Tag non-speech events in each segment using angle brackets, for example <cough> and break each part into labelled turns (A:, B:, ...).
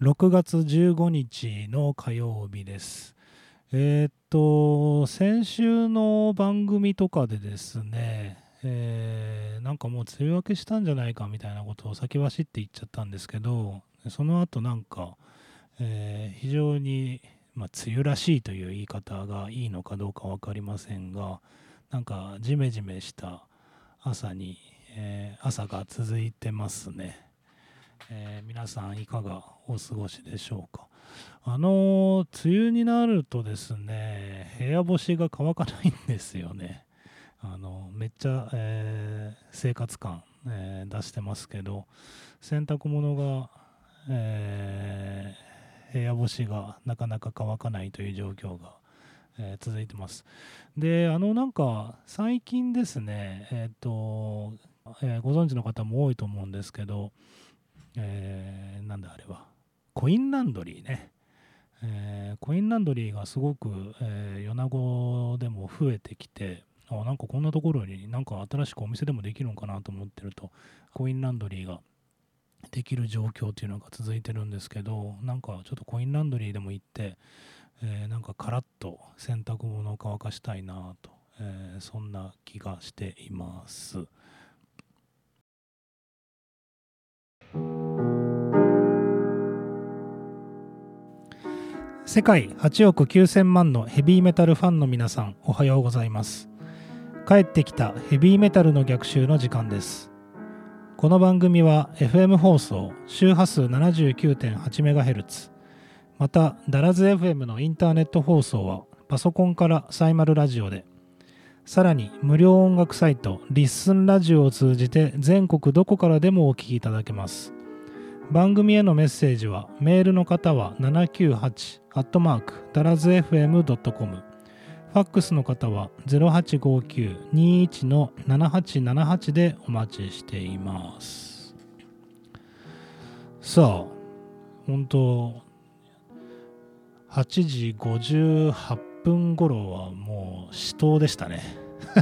A: 6月15日の火曜日です。えーっと、先週の番組とかでですね、えーなんかもう梅雨明けしたんじゃないかみたいなことを先走って言っちゃったんですけど、その後なんか、えー非常に、まあ、梅雨らしいという言い方がいいのかどうか分かりませんが、なんかジメジメした朝に、えー朝が続いてますね。えー皆さんいかがお過ごしでしょうか。あのー梅雨になるとですね、部屋干しが乾かないんですよね。あのめっちゃ、えー生活感、えー出してますけど、洗濯物が、えー部屋干しがなかなか乾かないという状況が、えー続いてます。で、あのなんか最近ですね、えっ、と、えご存知の方も多いと思うんですけど、えーなんだあれは、コインランドリーね。えーコインランドリーがすごく、えー米子でも増えてきて、あなんかこんなところになんか新しくお店でもできるのかなと思ってると、コインランドリーができる状況っていうのが続いてるんですけど、なんかちょっとコインランドリーでも行って、えーなんかカラッと洗濯物を乾かしたいなと、えーそんな気がしています。世界8億9000万のヘビーメタルファンの皆さんおはようございます。帰ってきたヘビーメタルの逆襲の時間です。この番組は FM 放送周波数 79.8MHz またダラズ FM のインターネット放送はパソコンからサイマルラジオでさらに無料音楽サイトリッスンラジオを通じて全国どこからでもお聞きいただけます。番組へのメッセージはメールの方は798アットマークダラズ FM.com ファックスの方は0859-21-7878でお待ちしています。さあ本当8時58分頃はもう死闘でしたね。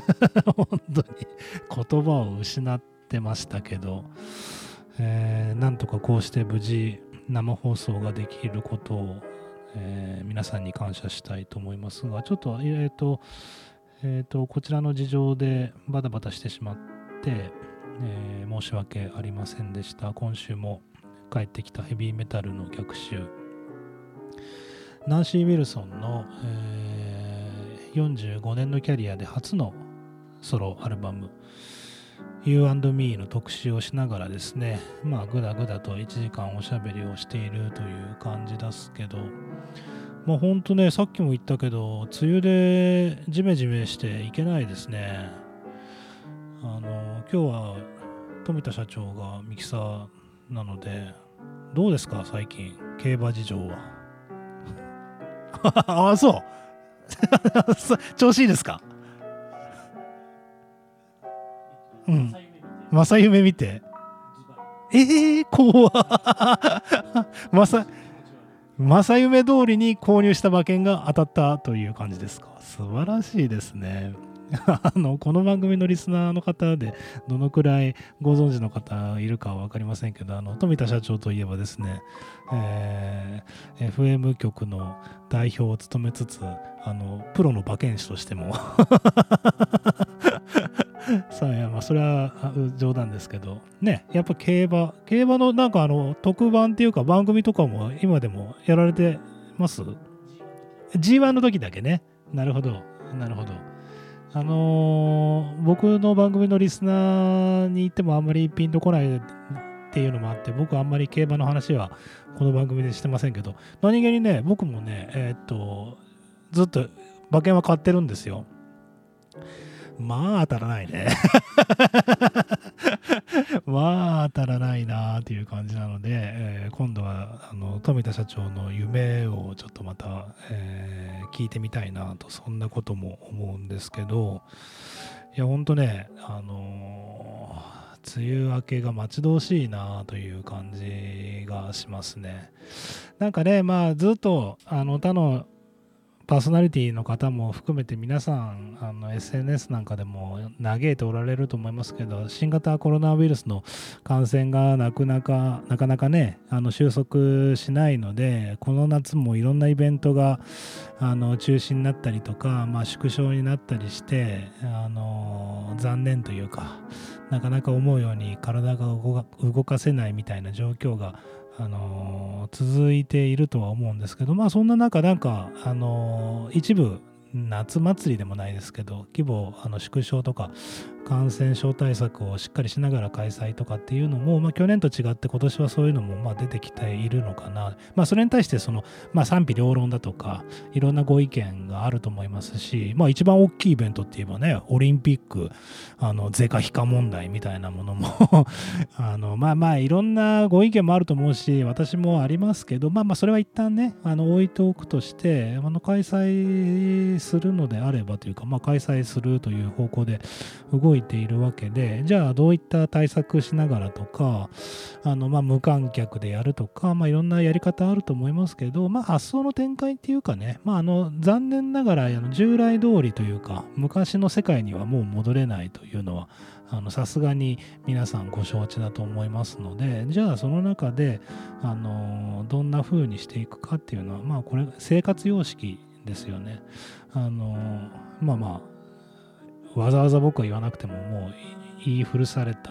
A: <laughs> 本当に言葉を失ってましたけど。えーなんとかこうして無事生放送ができることを、えー皆さんに感謝したいと思いますがちょっと,、えーとえーとこちらの事情でバタバタしてしまって、え申し訳ありませんでした。今週も帰ってきたヘビーメタルの逆襲。ナンシー・ウィルソンの、え45年のキャリアで初のソロアルバム。You&Me の特集をしながらですね、まあ、ぐだぐだと1時間おしゃべりをしているという感じですけど、まあ、ほんとね、さっきも言ったけど、梅雨でジメジメしていけないですね。あの、今日は富田社長がミキサーなので、どうですか、最近、競馬事情は？あ <laughs> あ、そう。<laughs> 調子いいですか？うん。正夢見て。ええー、怖正 <laughs> 正夢通りに購入した馬券が当たったという感じですか。素晴らしいですね。<laughs> あのこの番組のリスナーの方でどのくらいご存知の方いるかは分かりませんけどあの富田社長といえばですね、えー FM 局の代表を務めつつあのプロの馬券師としても <laughs> <laughs> さあいやまあそれは冗談ですけど。ねやっぱ競馬競馬のなんかあの特番っていうか番組とかも今でもやられてます？G1 の時だけね。なるほどなるほど。あのー僕の番組のリスナーに言ってもあんまりピンとこないっていうのもあって僕あんまり競馬の話はこの番組でしてませんけど。何気にね僕もねえーっとずっと馬券は買ってるんですよ。まあ当たらないね。<laughs> まあ当たらないなっていう感じなので、えー今度はあの富田社長の夢をちょっとまた、えー聞いてみたいなとそんなことも思うんですけどいやほんとねあのー梅雨明けが待ち遠しいなという感じがしますね。なんかねまあずっとあの他のパーソナリティの方も含めて皆さんあの SNS なんかでも嘆いておられると思いますけど新型コロナウイルスの感染がなかなかなかなかねあの収束しないのでこの夏もいろんなイベントがあの中止になったりとか、まあ、縮小になったりしてあの残念というかなかなか思うように体が動かせないみたいな状況があの続いているとは思うんですけどまあそんな中なんかあの一部夏祭りでもないですけど規模あの縮小とか感染症対策をしっかりしながら開催とかっていうのも、まあ、去年と違って今年はそういうのもまあ出てきているのかな、まあ、それに対してその、まあ、賛否両論だとかいろんなご意見があると思いますし、まあ、一番大きいイベントって言えばねオリンピックあの税か非か問題みたいなものも <laughs> あのまあまあいろんなご意見もあると思うし私もありますけどまあまあそれは一旦ねあの置いておくとしてあの開催するのであればというか、まあ、開催するという方向で動いいているわけでじゃあどういった対策しながらとかあの、まあ、無観客でやるとか、まあ、いろんなやり方あると思いますけど、まあ、発想の展開っていうかね、まあ、あの残念ながらあの従来通りというか昔の世界にはもう戻れないというのはさすがに皆さんご承知だと思いますのでじゃあその中であのどんな風にしていくかっていうのはまあこれ生活様式ですよね。あのまあまあわざわざ僕は言わなくてももう言い古された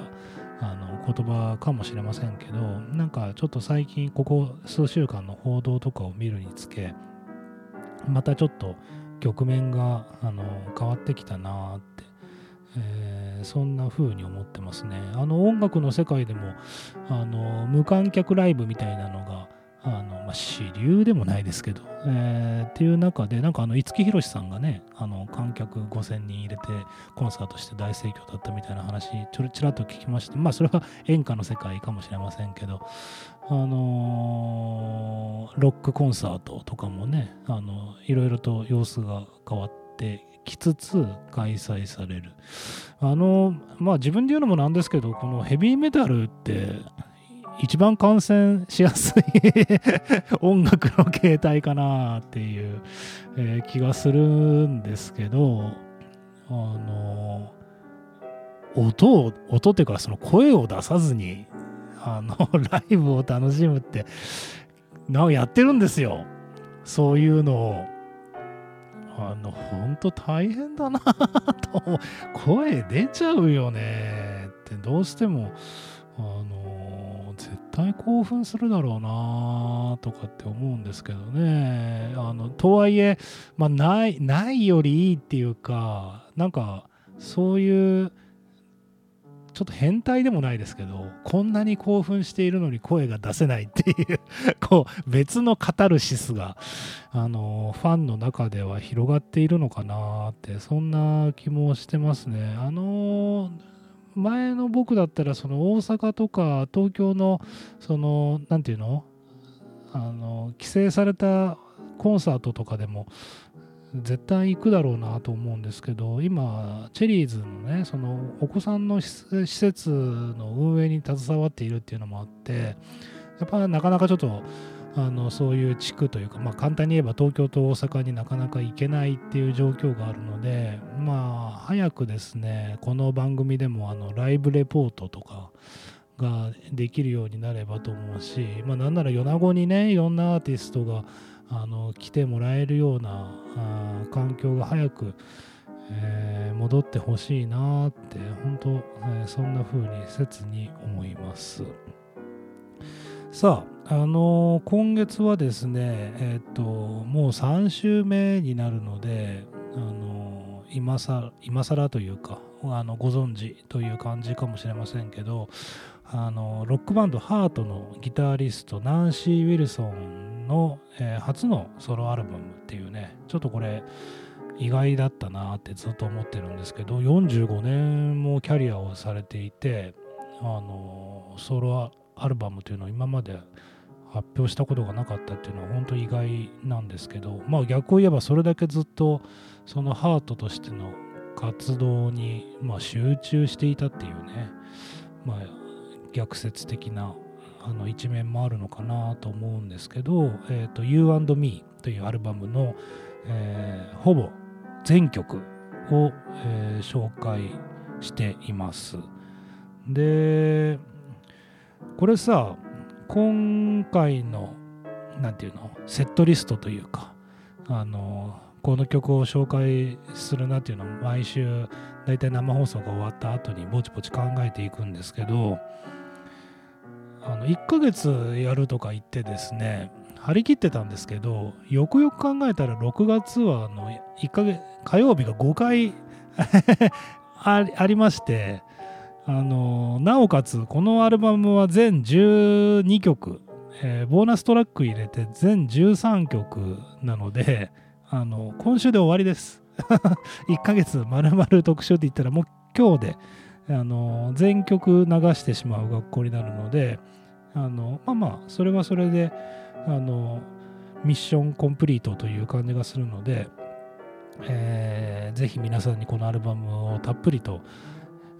A: あの言葉かもしれませんけどなんかちょっと最近ここ数週間の報道とかを見るにつけまたちょっと局面があの変わってきたなって、えー、そんな風に思ってますね。あの音楽の世界でもあの無観客ライブみたいなのがあの、まあ、主流でもないですけど、えー、っていう中で、なんかあの、五木ひろしさんがね、あの、観客5000人入れてコンサートして大盛況だったみたいな話、ちょろちらっと聞きまして、まあ、それは演歌の世界かもしれませんけど、あのー、ロックコンサートとかもね、あの、いろいろと様子が変わってきつつ開催される。あの、まあ自分で言うのもなんですけど、このヘビーメタルって、一番感染しやすい音楽の形態かなっていう、えー、気がするんですけど、あの、音を、音っていうかその声を出さずに、あの、<laughs> ライブを楽しむって、なおやってるんですよ。そういうのを。あの、ほんと大変だなと、声出ちゃうよねってどうしても、絶対興奮するだろうなとかって思うんですけどね。あのとはいえ、まあ、ないないよりいいっていうかなんかそういうちょっと変態でもないですけどこんなに興奮しているのに声が出せないっていう <laughs> こう別のカタルシスがあのファンの中では広がっているのかなってそんな気もしてますね。あの前の僕だったらその大阪とか東京のその何て言うの？あの規制されたコンサートとかでも絶対行くだろうなと思うんですけど今チェリーズのねそのお子さんの施設の運営に携わっているっていうのもあってやっぱなかなかちょっとあのそういう地区というか、まあ、簡単に言えば東京と大阪になかなか行けないっていう状況があるのでまあ早くですねこの番組でもあのライブレポートとかができるようになればと思うし、まあ、なんなら米子にねいろんなアーティストがあの来てもらえるようなあ環境が早く、えー、戻ってほしいなって本当、えー、そんな風に切に思います。さあ、あの、今月はですね、えっ、ー、と、もう3週目になるので、あの、今さ今更というか、あのご存知という感じかもしれませんけど、あのロックバンドハートのギタリストナンシー・ウィルソンの、えー、初のソロアルバムっていうねちょっとこれ意外だったなってずっと思ってるんですけど45年もキャリアをされていてあのソロアルバムというのを今まで発表したことがなかったっていうのは本当意外なんですけどまあ逆を言えばそれだけずっとそのハートとしての活動に、まあ、集中していたっていうね、まあ、逆説的なあの一面もあるのかなと思うんですけど「えーと、You&Me」というアルバムの、えー、ほぼ全曲を、えー、紹介しています。でこれさ今回の何て言うのセットリストというかあのこの曲を紹介するなっていうのを毎週大体生放送が終わった後にぼちぼち考えていくんですけどあの1ヶ月やるとか言ってですね張り切ってたんですけどよくよく考えたら6月はあの1ヶ月火曜日が5回 <laughs> ありましてあのなおかつこのアルバムは全12曲、えー、ボーナストラック入れて全13曲なのであの今週で終わりです。<laughs> 1ヶ月まるまる特集って言ったらもう今日であの全曲流してしまう学校になるのであのまあまあそれはそれであのミッションコンプリートという感じがするので、えー、ぜひ皆さんにこのアルバムをたっぷりと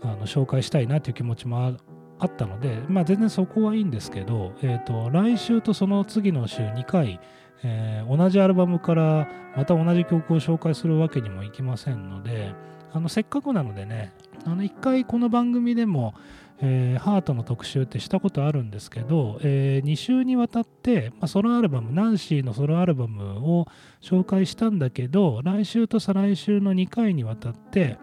A: あの紹介したいなという気持ちもあったので、まあ、全然そこはいいんですけど、えーと、来週とその次の週2回、えー、同じアルバムからまた同じ曲を紹介するわけにもいきませんのであのせっかくなのでねあの1回この番組でも、えー、ハートの特集ってしたことあるんですけど、えー、2週にわたって、まあ、ソロアルバムナンシーのソロアルバムを紹介したんだけど来週と再来週の2回にわたって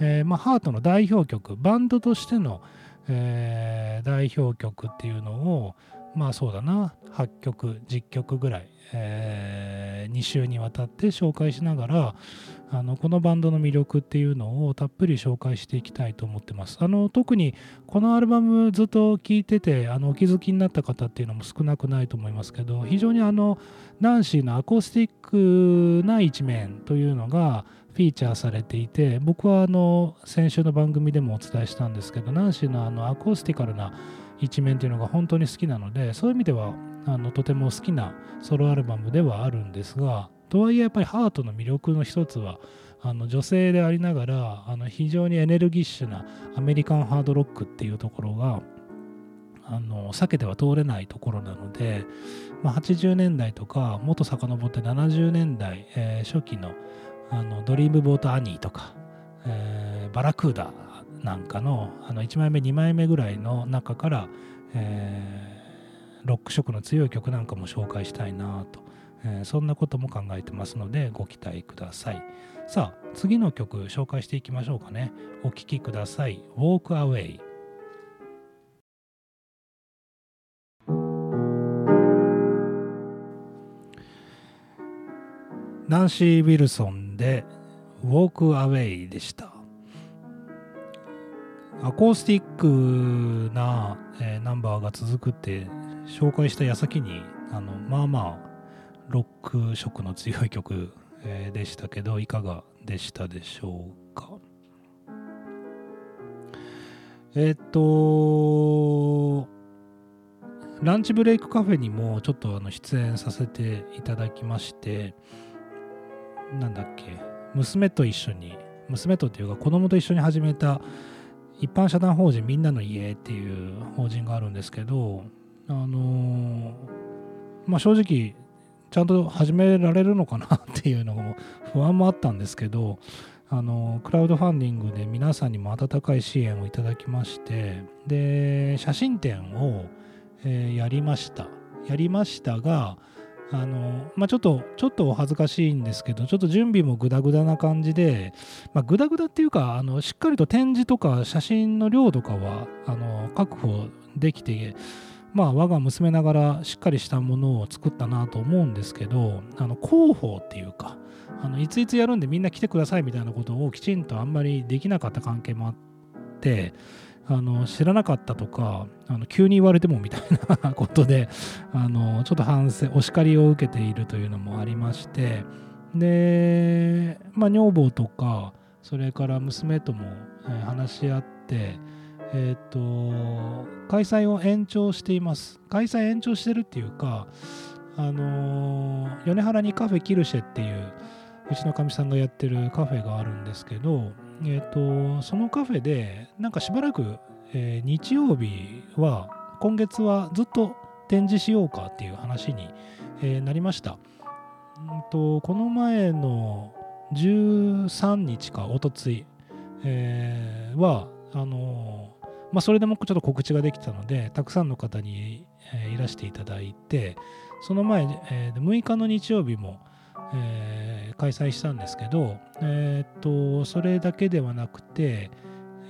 A: えー、まあ、ハートの代表曲バンドとしての、えー、代表曲っていうのをまあそうだな8曲10曲ぐらい、えー、2週にわたって紹介しながらあのこのバンドの魅力っていうのをたっぷり紹介していきたいと思ってます。あの特にこのアルバムずっと聴いててあのお気づきになった方っていうのも少なくないと思いますけど非常にあのナンシーのアコースティックな一面というのがフィーチャーされていて僕はあの先週の番組でもお伝えしたんですけどナンシーのあのアコースティカルな一面というのが本当に好きなのでそういう意味ではあのとても好きなソロアルバムではあるんですがとはいえやっぱりハートの魅力の一つはあの女性でありながらあの非常にエネルギッシュなアメリカンハードロックっていうところがあの避けては通れないところなので、まあ、80年代とかもっと遡って70年代、えー、初期のあのドリームボートアニーとか、えー、バラクーダなんかのあの1枚目2枚目ぐらいの中から、えー、ロック色の強い曲なんかも紹介したいなと、えー、そんなことも考えてますのでご期待ください。さあ次の曲紹介していきましょうかね。お聴きください。Walk Away ナンシー・ウィルソンで Walk Away でした。アコースティックな、えー、ナンバーが続くって紹介した矢先にあのまあまあロック色の強い曲、えー、でしたけどいかがでしたでしょうかえっ、とランチブレイクカフェにもちょっとあの出演させていただきましてなんだっけ、娘と一緒に、娘とっていうか子供と一緒に始めた一般社団法人みんなの家っていう法人があるんですけど、あの、まあ正直、ちゃんと始められるのかなっていうのも不安もあったんですけど、あのクラウドファンディングで皆さんにも温かい支援をいただきましてで写真展を、えー、やりました。やりましたがあの、まあ、ちょっと、ちょっとお恥ずかしいんですけど、ちょっと準備もグダグダな感じで、まあ、グダグダっていうか、あの、しっかりと展示とか写真の量とかは、あの、確保できて、まあ、我が娘ながらしっかりしたものを作ったなと思うんですけど、あの、広報っていうか、あのいついつやるんでみんな来てくださいみたいなことをきちんとあんまりできなかった関係もあって、あの知らなかったとかあの急に言われてもみたいなことで <laughs> あのちょっと反省お叱りを受けているというのもありましてで、まあ、女房とかそれから娘とも話し合ってえっ、ー、と開催を延長しています。開催延長してるっていうかあの米原にカフェキルシェっていううちのかみさんがやってるカフェがあるんですけどえっ、ー、と、そのカフェで、なんかしばらく、えー、日曜日は、今月はずっと展示しようかっていう話に、えー、なりました。とこの前の13日かおとつい、えー、はあのまあ、それでもちょっと告知ができたのでたくさんの方に、え、いらしていただいてその前、えー、6日の日曜日も、えー、開催したんですけど、えー、っとそれだけではなくて、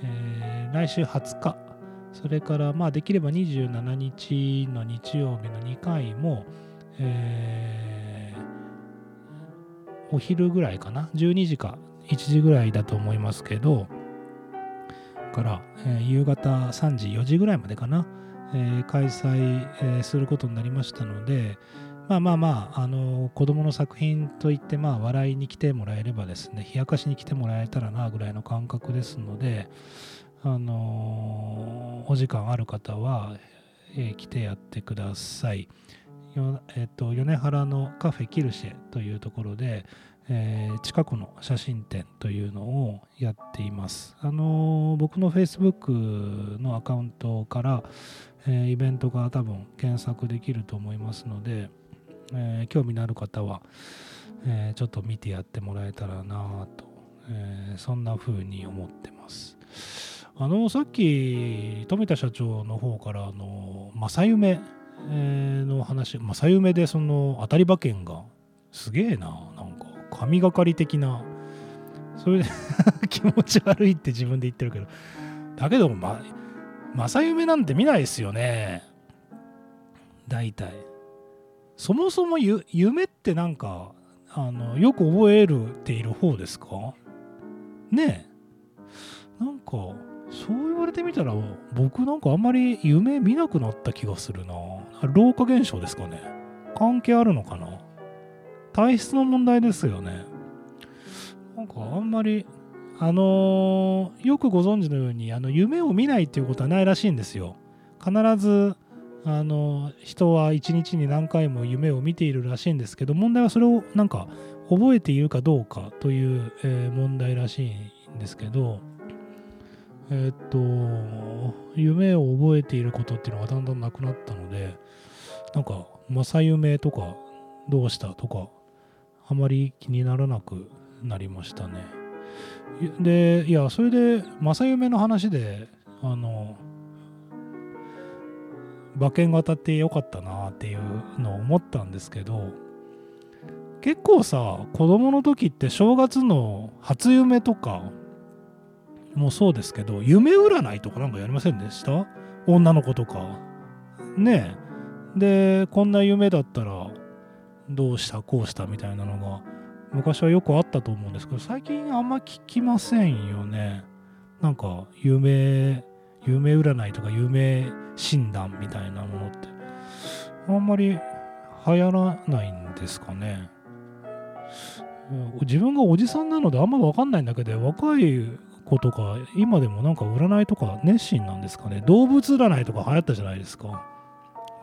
A: えー、来週20日それからまあできれば27日の日曜日の2回も、えー、お昼ぐらいかな12時か1時ぐらいだと思いますけどから、えー、夕方3時4時ぐらいまでかな、えー、開催、えー、することになりましたのでまあまあまあ、あの子供の作品といってまあ笑いに来てもらえればですね冷やかしに来てもらえたらなぐらいの感覚ですのであのお時間ある方は、えー、来てやってください。えっと、米原のカフェキルシェというところで、えー、近くの写真展というのをやっています。あのー、僕の Facebook のアカウントから、えー、イベントが多分検索できると思いますので、え興味のある方は、えちょっと見てやってもらえたらなと、えそんな風に思ってます。あのさっき富田社長の方からあの正夢の話正夢でその当たり馬券がすげえななんか神がかり的なそれで <laughs> 気持ち悪いって自分で言ってるけどだけどま正夢なんて見ないですよね大体そもそも夢ってなんかあのよく覚えるっている方ですか？ねえなんかそう言われてみたら、僕なんかあんまり夢見なくなった気がするな。老化現象ですかね。関係あるのかな？体質の問題ですよね。なんかあんまり、あのー、よくご存知のように、あの夢を見ないっていうことはないらしいんですよ。必ず、あの人は一日に何回も夢を見ているらしいんですけど、問題はそれをなんか覚えているかどうかという、えー、問題らしいんですけど、えっと、夢を覚えていることっていうのがだんだんなくなったので、なんか、正夢とか、どうしたとか、あまり気にならなくなりましたね。で、いや、それで、正夢の話で、あの、馬券が当たってよかったなっていうのを思ったんですけど、結構さ、子供の時って正月の初夢とか、もそうですけど、夢占いとかなんかやりませんでした？女の子とか。ねえ。で、こんな夢だったら、どうした？こうした？みたいなのが、昔はよくあったと思うんですけど、最近あんま聞きませんよね。なんか、夢、夢占いとか夢診断みたいなものって、あんまり流行らないんですかね。自分がおじさんなのであんま分かんないんだけど若い子とか、今でもなんか占いとか熱心なんですかね。動物占いとか流行ったじゃないですか。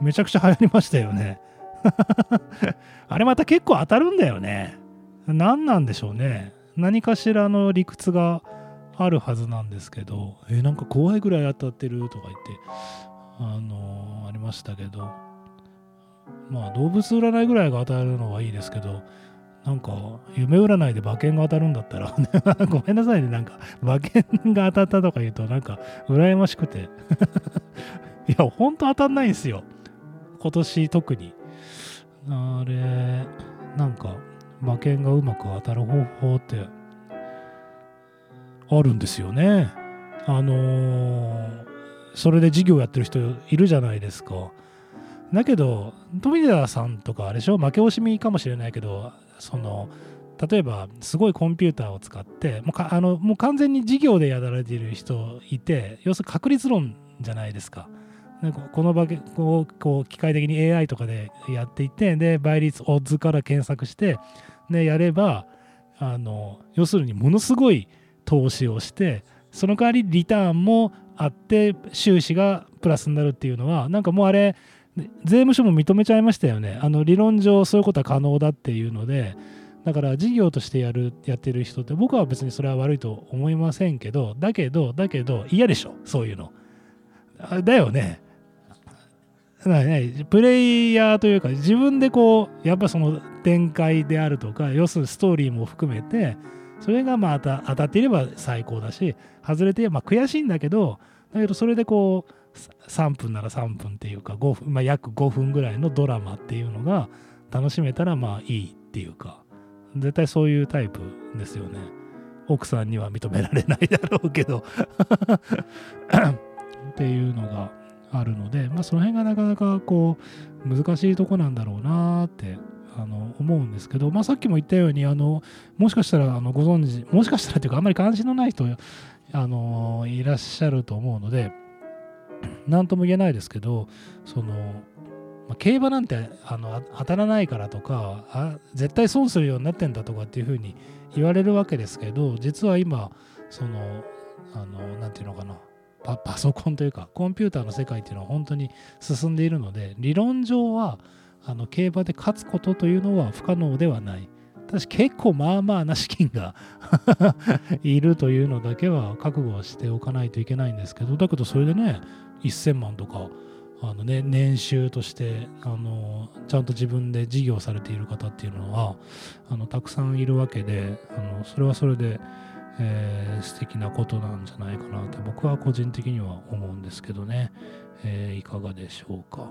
A: めちゃくちゃ流行りましたよね。<laughs> あれまた結構当たるんだよね。何なんでしょうね。何かしらの理屈があるはずなんですけど、えなんか怖いぐらい当たってるとか言って、あの、ありましたけど、まあ動物占いぐらいが当たるのはいいですけど、なんか、夢占いで馬券が当たるんだったら <laughs> ごめんなさいね、なんか、馬券が当たったとか言うと、なんか、羨ましくて <laughs> いや、ほんと当たんないんですよ。今年特に。あれ、なんか、馬券がうまく当たる方法って、あるんですよね。あのー、それで事業やってる人いるじゃないですか。だけど、富田さんとかあれでしょ？負け惜しみかもしれないけど、その例えばすごいコンピューターを使ってもうあのもう完全に事業でやられている人いて要するに確率論じゃないですか。なんかこの場をこう機械的に AI とかでやっていてで倍率オッズから検索してでやればあの要するにものすごい投資をしてその代わりリターンもあって収支がプラスになるっていうのはなんかもうあれ税務署も認めちゃいましたよね。あの理論上そういうことは可能だっていうので、だから事業としてやるやってる人って僕は別にそれは悪いと思いませんけど、だけど、だけど嫌でしょ、そういうの。だよね。プレイヤーというか自分でこうやっぱその展開であるとか要するにストーリーも含めてそれがまあ当たっていれば最高だし外れてまあ悔しいんだけどだけどそれでこう3分なら3分っていうか5分、まあ、約5分ぐらいのドラマっていうのが楽しめたらまあいいっていうか絶対そういうタイプですよね。奥さんには認められないだろうけど。<laughs> っていうのがあるので、まあ、その辺がなかなかこう難しいとこなんだろうなってあの思うんですけど、まあ、さっきも言ったようにあのもしかしたらあのご存知もしかしたらというかあんまり関心のない人あのいらっしゃると思うので何とも言えないですけどその、ま、競馬なんてあの当たらないからとかあ絶対損するようになってんだとかっていうふうに言われるわけですけど実は今そのあのなんていうのかなパパソコンというかコンピューターの世界っていうのは本当に進んでいるので理論上はあの競馬で勝つことというのは不可能ではない。ただし結構まあまあな資金が <laughs> いるというのだけは覚悟はしておかないといけないんですけどだけどそれでね1000万とかあの、ね、年収としてあのちゃんと自分で事業されている方っていうのはあのたくさんいるわけであのそれはそれで、えー、素敵なことなんじゃないかなって僕は個人的には思うんですけどね、えー、いかがでしょうか。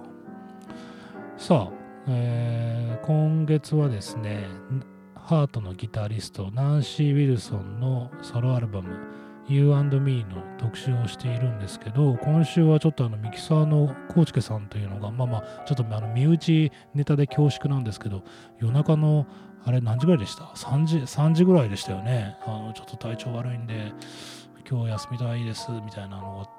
A: さあ、えー、今月はですねハートのギタリストナンシー・ウィルソンのソロアルバム You&Me の特集をしているんですけど、今週はちょっとあのミキサーのコーチケさんというのが、まあまあ、ちょっとあの身内ネタで恐縮なんですけど、夜中のあれ何時ぐらいでした ?3 時、3時ぐらいでしたよね。あの、ちょっと体調悪いんで、今日休みたいです、みたいなのがあっ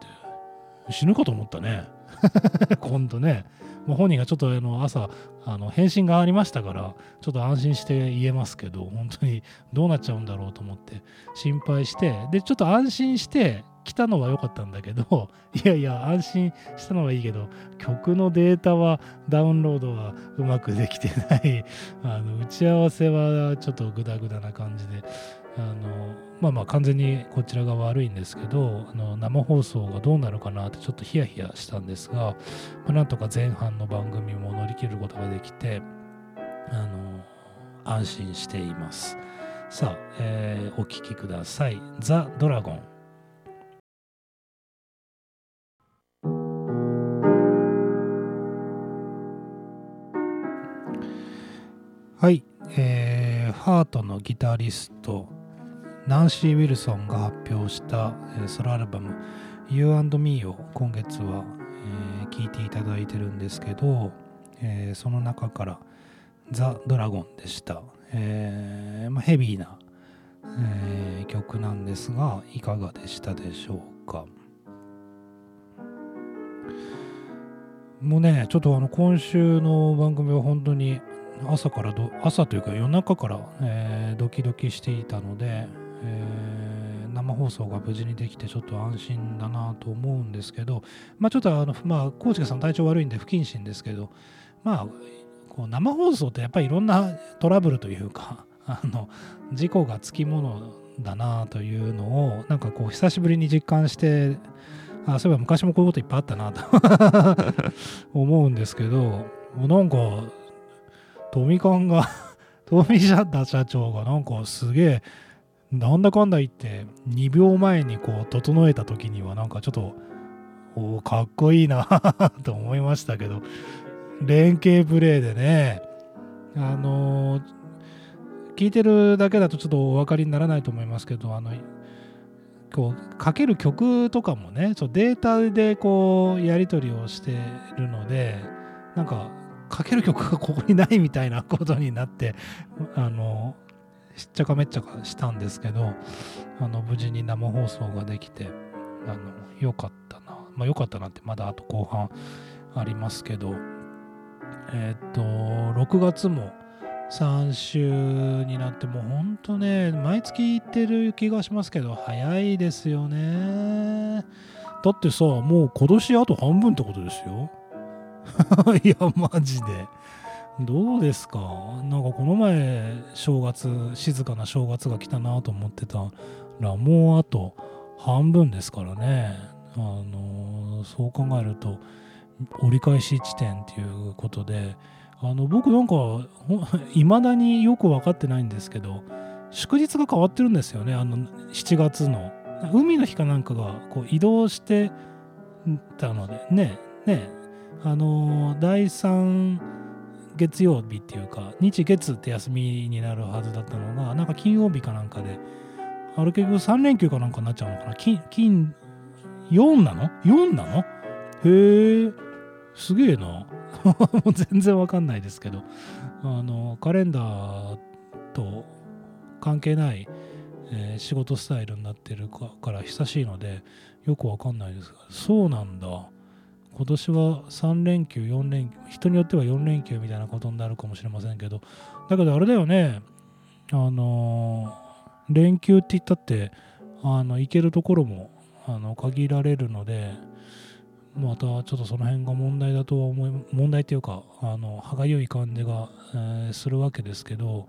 A: て、死ぬかと思ったね。<laughs> 今度ね。もう本人がちょっとあの朝あの返信がありましたからちょっと安心して言えますけど本当にどうなっちゃうんだろうと思って心配してでちょっと安心して来たのは良かったんだけど <laughs> いやいや安心したのはいいけど曲のデータはダウンロードはうまくできてない。あの打ち合わせはちょっとグダグダな感じであのまあまあ完全にこちらが悪いんですけどあの生放送がどうなるかなってちょっとヒヤヒヤしたんですが、まあ、なんとか前半の番組も乗り切ることができてあの安心しています。さあ、えー、お聴きください「ザ・ドラゴン」はい、えー、ハートのギタリストナンシー・ウィルソンが発表した、ソロアルバム You&Me を今月は、えー、聴いていただいてるんですけど、えー、その中からザ・ドラゴンでした、えーまあ、ヘビーな、えー、曲なんですがいかがでしたでしょうか？もうねちょっとあの今週の番組は本当に朝からど朝というか夜中から、えー、ドキドキしていたので、えー、生放送が無事にできてちょっと安心だなと思うんですけど、まあ、ちょっとあの、まあ、コーチさん体調悪いんで不謹慎ですけど、まあ、こう生放送ってやっぱりいろんなトラブルというか、<laughs> あの事故がつきものだなというのをなんかこう久しぶりに実感してあそういえば昔もこういうこといっぱいあったなと <laughs> 思うんですけどなんかトミカンがトミシャッタ社長がなんかすげえなんだかんだ言って2秒前にこう整えた時にはなんかちょっとおかっこいいな <laughs> と思いましたけど連携プレーでねあのー、聞いてるだけだとちょっとお分かりにならないと思いますけどあのこうかける曲とかもねそうデータでこうやり取りをしてるのでなんかかける曲がここにないみたいなことになってあのしっちゃかめっちゃかしたんですけどあの無事に生放送ができてあのよかったな。まあよかったなってまだあと後半ありますけど。えっ、と6月も3週になってもうほんとね毎月行ってる気がしますけど早いですよね。だってさもう今年あと半分ってことですよ。<laughs> いやマジで。どうですか？なんかこの前正月静かな正月が来たなと思ってたらもうあと半分ですからね。あのそう考えると折り返し地点っていうことであの僕なんかいま <laughs> だによく分かってないんですけど祝日が変わってるんですよね。あの7月の。海の日かなんかがこう移動してたので。ねね。あの第3月曜日っていうか日月って休みになるはずだったのがなんか金曜日かなんかであれ結局3連休かなんかになっちゃうのかな金金4なの ?4 なの？へえすげえな。<laughs> 全然わかんないですけどあのカレンダーと関係ない、えー、仕事スタイルになってるから久しいのでよくわかんないですがそうなんだ。今年は3連休4連休人によっては4連休みたいなことになるかもしれませんけどだけどあれだよねあのー、連休って言ったってあの行けるところもあの限られるのでまたちょっとその辺が問題だとは思い問題っていうかあの歯がゆい感じが、えー、するわけですけど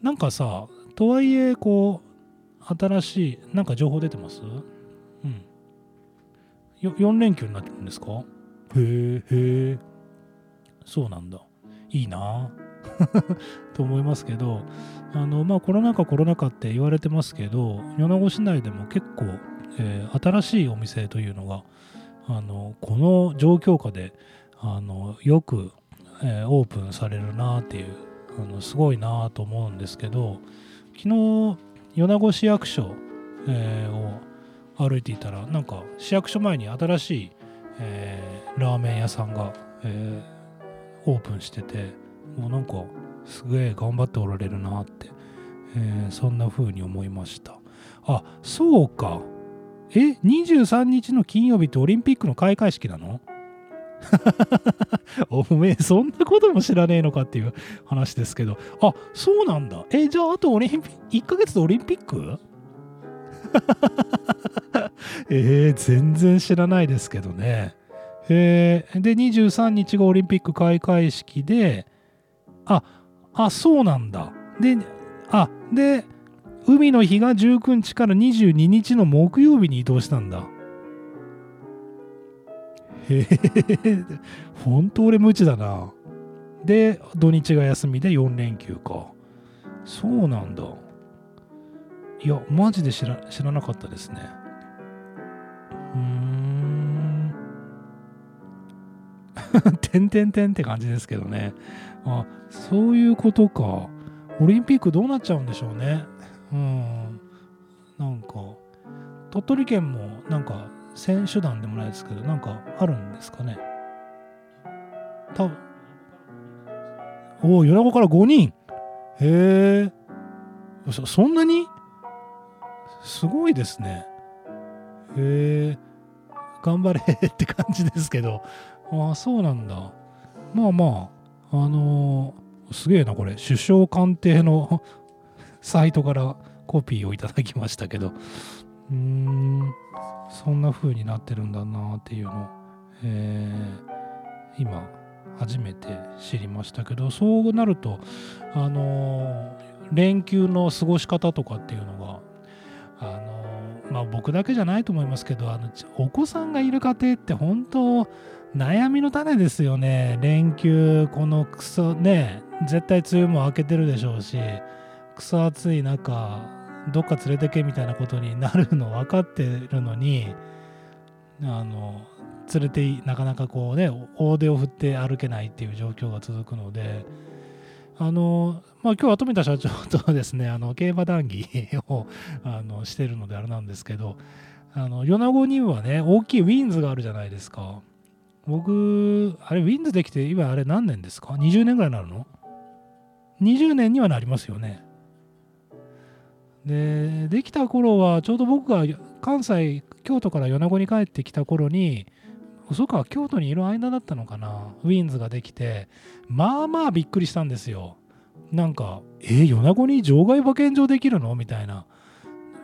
A: なんかさとはいえこう新しいなんか情報出てます？4連休になってるんですか？へえへえそうなんだ。いいな。<laughs> と思いますけどあのまあコロナ禍コロナ禍って言われてますけど米子市内でも結構、えー、新しいお店というのがあのこの状況下であのよく、えー、オープンされるなっていうあのすごいなと思うんですけど昨日米子市役所、えー、を歩いていたらなんか市役所前に新しい、えー、ラーメン屋さんが、えー、オープンしててもうなんかすげえ頑張っておられるなって、えー、そんな風に思いました。あそうか。え23日の金曜日ってオリンピックの開会式なの？<laughs> おめえそんなことも知らねえのかっていう話ですけど。あそうなんだ。えじゃああとオリンピック1ヶ月でオリンピック？<laughs> えー、全然知らないですけどね。えー、で、23日がオリンピック開会式で、あ、あ、そうなんだ。で、あ、で、海の日が19日から22日の木曜日に移動したんだ。へえ、ほんと俺無知だな。で、土日が休みで4連休か。そうなんだ。いや、マジで知ら知らなかったですね。うーん。<laughs> てんてんてんって感じですけどね。あ、そういうことか。オリンピックどうなっちゃうんでしょうね。うん。なんか、鳥取県もなんか選手団でもないですけど、なんかあるんですかね。たおお、米子から5人へえ。そそんなに？すごいですね。へえ、頑張れって感じですけど、ああ、そうなんだ。まあまあ、あのー、すげえな、これ。首相官邸の <laughs> サイトからコピーをいただきましたけど、うーん、そんな風になってるんだなっていうの、え、今、初めて知りましたけど、そうなると、あのー、連休の過ごし方とかっていうのまあ僕だけじゃないと思いますけどあのお子さんがいる家庭って本当悩みの種ですよね。連休このクソね絶対梅雨も明けてるでしょうしクソ暑い中どっか連れてけみたいなことになるの分かってるのにあの連れてなかなかこうね大手を振って歩けないっていう状況が続くのであのまあ、今日は富田社長とですね、あの競馬談義をあのしてるのであれなんですけど、あの米子にはね、大きいウィンズがあるじゃないですか。僕、あれ、ウィンズできて、今あれ何年ですか ?20 年ぐらいになるの ?20 年にはなりますよね。で、できた頃は、ちょうど僕が関西、京都から米子に帰ってきた頃に、そうか、京都にいる間だったのかな、ウィンズができて、まあまあびっくりしたんですよ。なんか、えー、米子に場外馬券場できるの？みたいな。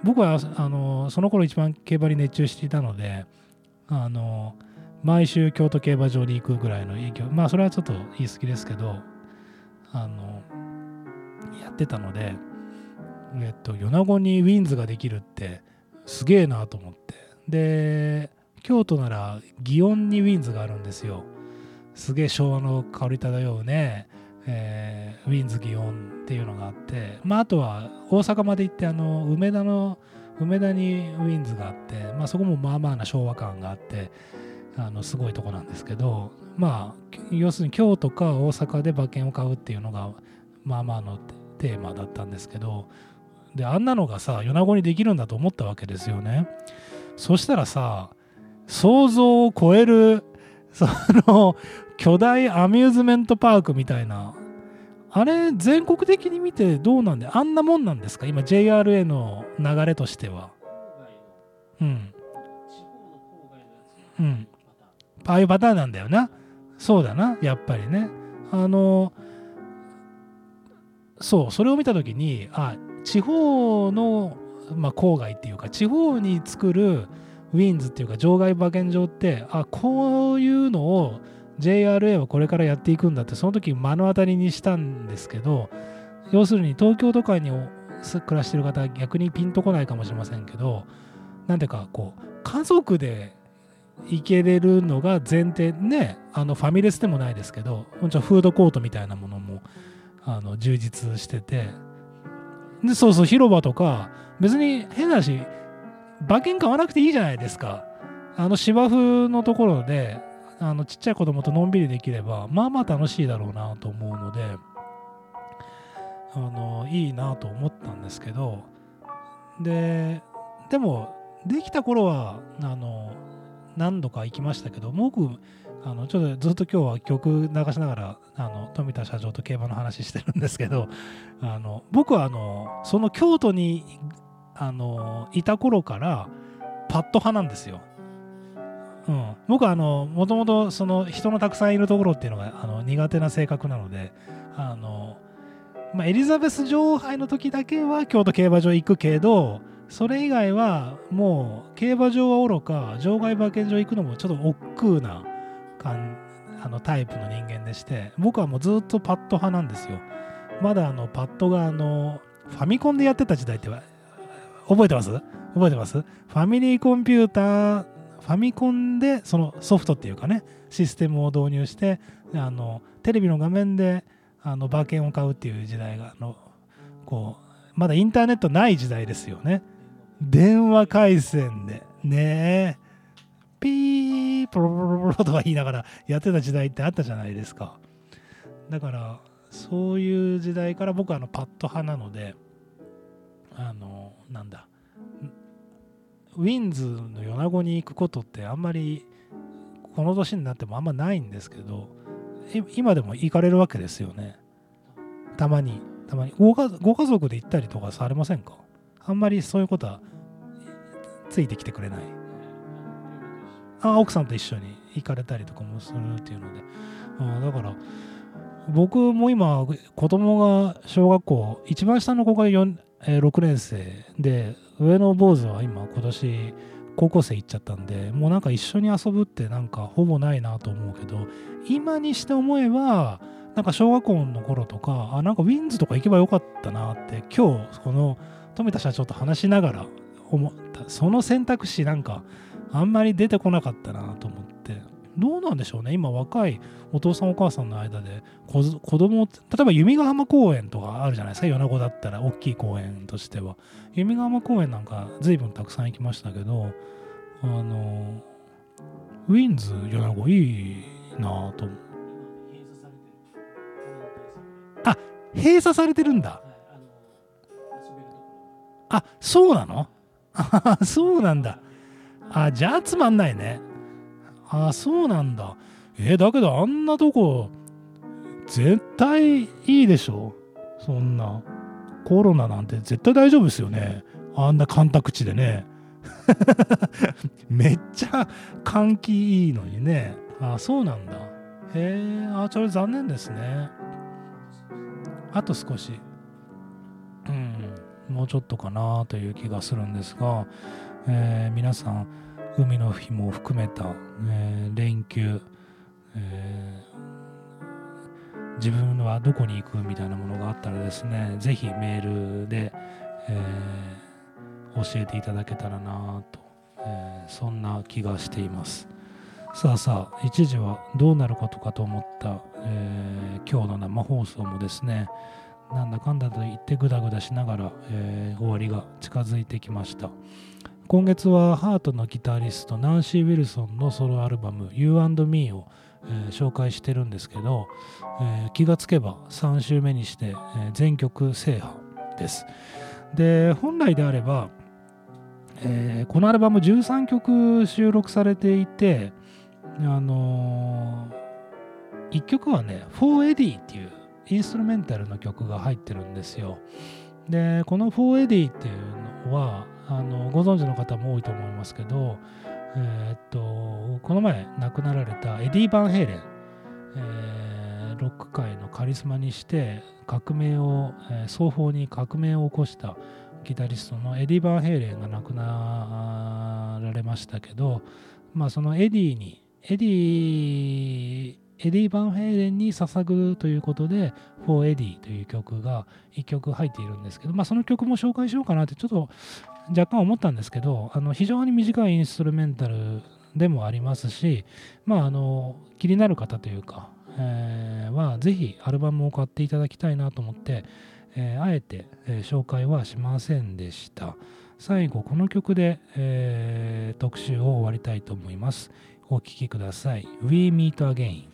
A: 僕はあのその頃一番競馬に熱中していたので、あの毎週京都競馬場に行くぐらいの影響、まあそれはちょっと言い過ぎですけど、あの、やってたので、えっと、米子にウィンズができるってすげえなと思って。で、京都なら祇園にウィンズがあるんですよすげえ昭和の香り漂うね、えー、ウィンズ祇園っていうのがあってまああとは大阪まで行ってあの梅田の梅田にウィンズがあって、まあ、そこもまあまあな昭和感があってあのすごいとこなんですけどまあ要するに京都か大阪で馬券を買うっていうのがまあまあのテーマだったんですけどであんなのがさ米子にできるんだと思ったわけですよね。そしたらさ想像を超えるその巨大アミューズメントパークみたいな。あれ全国的に見てどうなんであんなもんなんですか？今 JRA の流れとしては。うん。うん。ああいうパターンなんだよな。そうだなやっぱりね。あのそうそれを見た時にあ地方の、まあ、郊外っていうか地方に作るウィンズっていうか場外馬券場ってあこういうのを JRA はこれからやっていくんだってその時目の当たりにしたんですけど要するに東京都会に暮らしてる方は逆にピンとこないかもしれませんけどなんていうかこう家族で行けれるのが前提ねあのファミレスでもないですけどフードコートみたいなものもあの充実してて。でそうそう広場とか別に変だし馬券買わなくていいじゃないですか。あの芝生のところであのちっちゃい子供とのんびりできればまあまあ楽しいだろうなと思うのであのいいなと思ったんですけどででもできた頃はあの何度か行きましたけど僕あのちょっとずっと今日は曲流しながらあの富田社長と競馬の話してるんですけどあの僕はあのその京都にあのいた頃からパッド派なんですよ。うん、僕はもともとその人のたくさんいるところっていうのがあの苦手な性格なのであの、まあ、エリザベス女王杯の時だけは京都競馬場行くけどそれ以外はもう競馬場はおろか場外馬券場行くのもちょっと億劫な感あのタイプの人間でして僕はもうずっとパッド派なんですよ。まだあのパッドがあのファミコンでやってた時代って覚えてます？覚えてます？ファミリーコンピューターファミコンでそのソフトっていうかねシステムを導入してあのテレビの画面であの馬券を買うっていう時代がのこうまだインターネットない時代ですよね。電話回線でねえピープロプロプロとか言いながらやってた時代ってあったじゃないですか。だからそういう時代から僕はあのパッド派なのであのなんだウィンズの米子に行くことってあんまりこの年になってもあんまないんですけど今でも行かれるわけですよね。たまに。たまに。ご家ご家族で行ったりとかされませんか？あんまりそういうことはついてきてくれない。あ奥さんと一緒に行かれたりとかもするっていうので。あだから僕も今子供が小学校一番下の子が4えー、6年生で上の坊主は今今年高校生行っちゃったんでもうなんか一緒に遊ぶってなんかほぼないなと思うけど今にして思えばなんか小学校の頃とかあなんかウィンズとか行けばよかったなって今日この富田社長と話しながら思った。その選択肢なんかあんまり出てこなかったなと思って。どうなんでしょうね。今若いお父さんお母さんの間で子供例えば弓ヶ浜公園とかあるじゃないですか。米子だったら大きい公園としては。弓ヶ浜公園なんか随分たくさん行きましたけどあのウィンズ米子いいなぁと。あ閉鎖されてるんだ。あそうなの？<laughs> そうなんだ。あじゃあつまんないね。あそうなんだ。え、だけどあんなとこ絶対いいでしょ？そんな。コロナなんて絶対大丈夫ですよね。あんな干拓地でね。<laughs> めっちゃ換気いいのにね。あそうなんだ。へえあちょっと残念ですね。あと少し。うんもうちょっとかなという気がするんですが、えー、皆さん海の日も含めた、えー、連休えー、自分はどこに行くみたいなものがあったらですね、ぜひメールで、えー、教えていただけたらなとえ、そんな気がしています。さあさあ一時はどうなることかと思った、えー、今日の生放送もですねなんだかんだと言ってグダグダしながら、え、終わりが近づいてきました。今月はハートのギタリストナンシー・ウィルソンのソロアルバム You&Me を、えー、紹介してるんですけど、えー、気がつけば3週目にして、えー、全曲制覇です。で本来であれば、えこのアルバム13曲収録されていてあの1曲はね「For Eddie」っていうインストルメンタルの曲が入ってるんですよ。でこの「For Eddie」っていうのはあのご存知の方も多いと思いますけど、えー、っとこの前亡くなられたエディ・バンヘイレン、えー、ロック界のカリスマにして革命を、えー、双方に革命を起こしたギタリストのエディ・バンヘイレンが亡くなられましたけど、まあ、そのエディにエディエディ・バンヘイレンに捧ぐということで、For Eddie という曲が1曲入っているんですけど、まあ、その曲も紹介しようかなってちょっと若干思ったんですけど、あの非常に短いインストルメンタルでもありますし、まあ、あの気になる方というか、えー、はぜひアルバムを買っていただきたいなと思って、えー、あえて、え、紹介はしませんでした。最後、この曲で、えー、特集を終わりたいと思います。お聴きください。We Meet Again